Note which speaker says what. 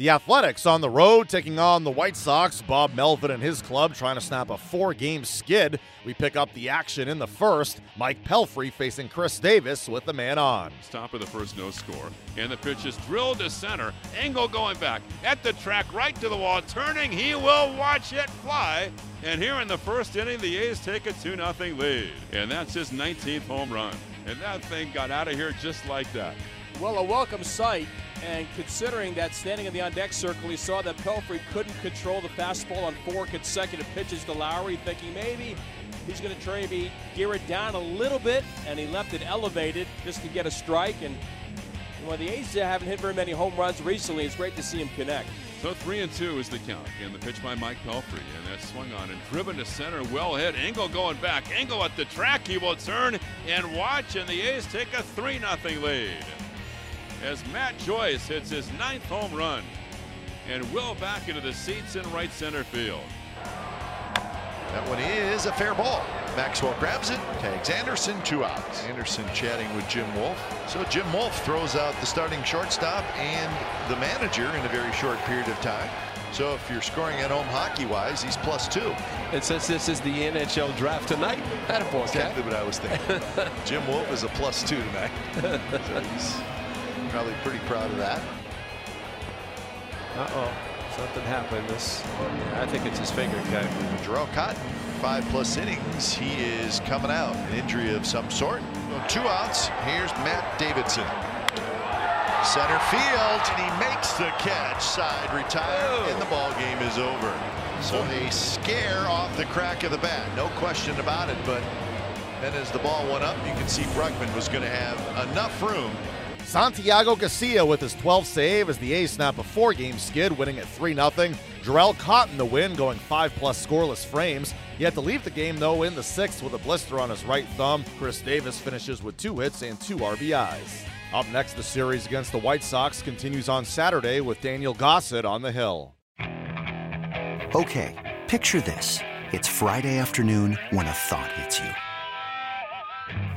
Speaker 1: The Athletics on the road taking on the White Sox. Bob Melvin and his club trying to snap a four game skid. We pick up the action in the first. Mike Pelfrey facing Khris Davis with the man on.
Speaker 2: Top of the first, no score. And the pitch is drilled to center. Engel going back at the track, right to the wall. Turning, he will watch it fly. And here in the first inning, the A's take a 2 0 lead. And that's his 19th home run. And that thing got out of here just like that.
Speaker 3: Well, a welcome sight and considering that standing in the on deck circle, he saw that Pelfrey couldn't control the fastball on four consecutive pitches to Lowrie, thinking maybe he's going to try to gear it down a little bit, and he left it elevated just to get a strike. And well, the A's haven't hit very many home runs recently. It's great to see him connect.
Speaker 2: So three and two is the count. And the pitch by Mike Pelfrey. And that swung on and driven to center. Well hit. Engel going back. Engel at the track. He will turn and watch. And the A's take a 3 0 lead as Matt Joyce hits his ninth home run and will back into the seats in right center field.
Speaker 4: That one is a fair ball. Maxwell grabs it, tags Anderson, two outs. Anderson chatting with Jim Wolf. So Jim Wolf throws out the starting shortstop and the manager in a very short period of time. So if you're scoring at home hockey-wise, he's plus two.
Speaker 5: And since this is the NHL draft tonight, that
Speaker 4: exactly what I was thinking. Jim Wolf is a plus two tonight. so he's Probably pretty proud of that.
Speaker 5: Uh-oh. Something happened. This, I think it's his finger, Ken.
Speaker 4: Jharel Cotton, five plus innings. He is coming out. An injury of some sort. two outs. Here's Matt Davidson. Center field, and he makes the catch. Side retired, and the ball game is over. So a scare off the crack of the bat. No question about it, but then as the ball went up, you can see Brugman was going to have enough room
Speaker 1: Santiago Casilla with his 12th save as the A's snap a four game skid, winning at 3 0. Jharel Cotton the win, going 5 plus scoreless frames. He had to leave the game, though, in the sixth with a blister on his right thumb. Khris Davis finishes with two hits and two RBIs. Up next, the series against the White Sox continues on Saturday with Daniel Gossett on the hill.
Speaker 6: Okay, picture this. It's Friday afternoon when a thought hits you.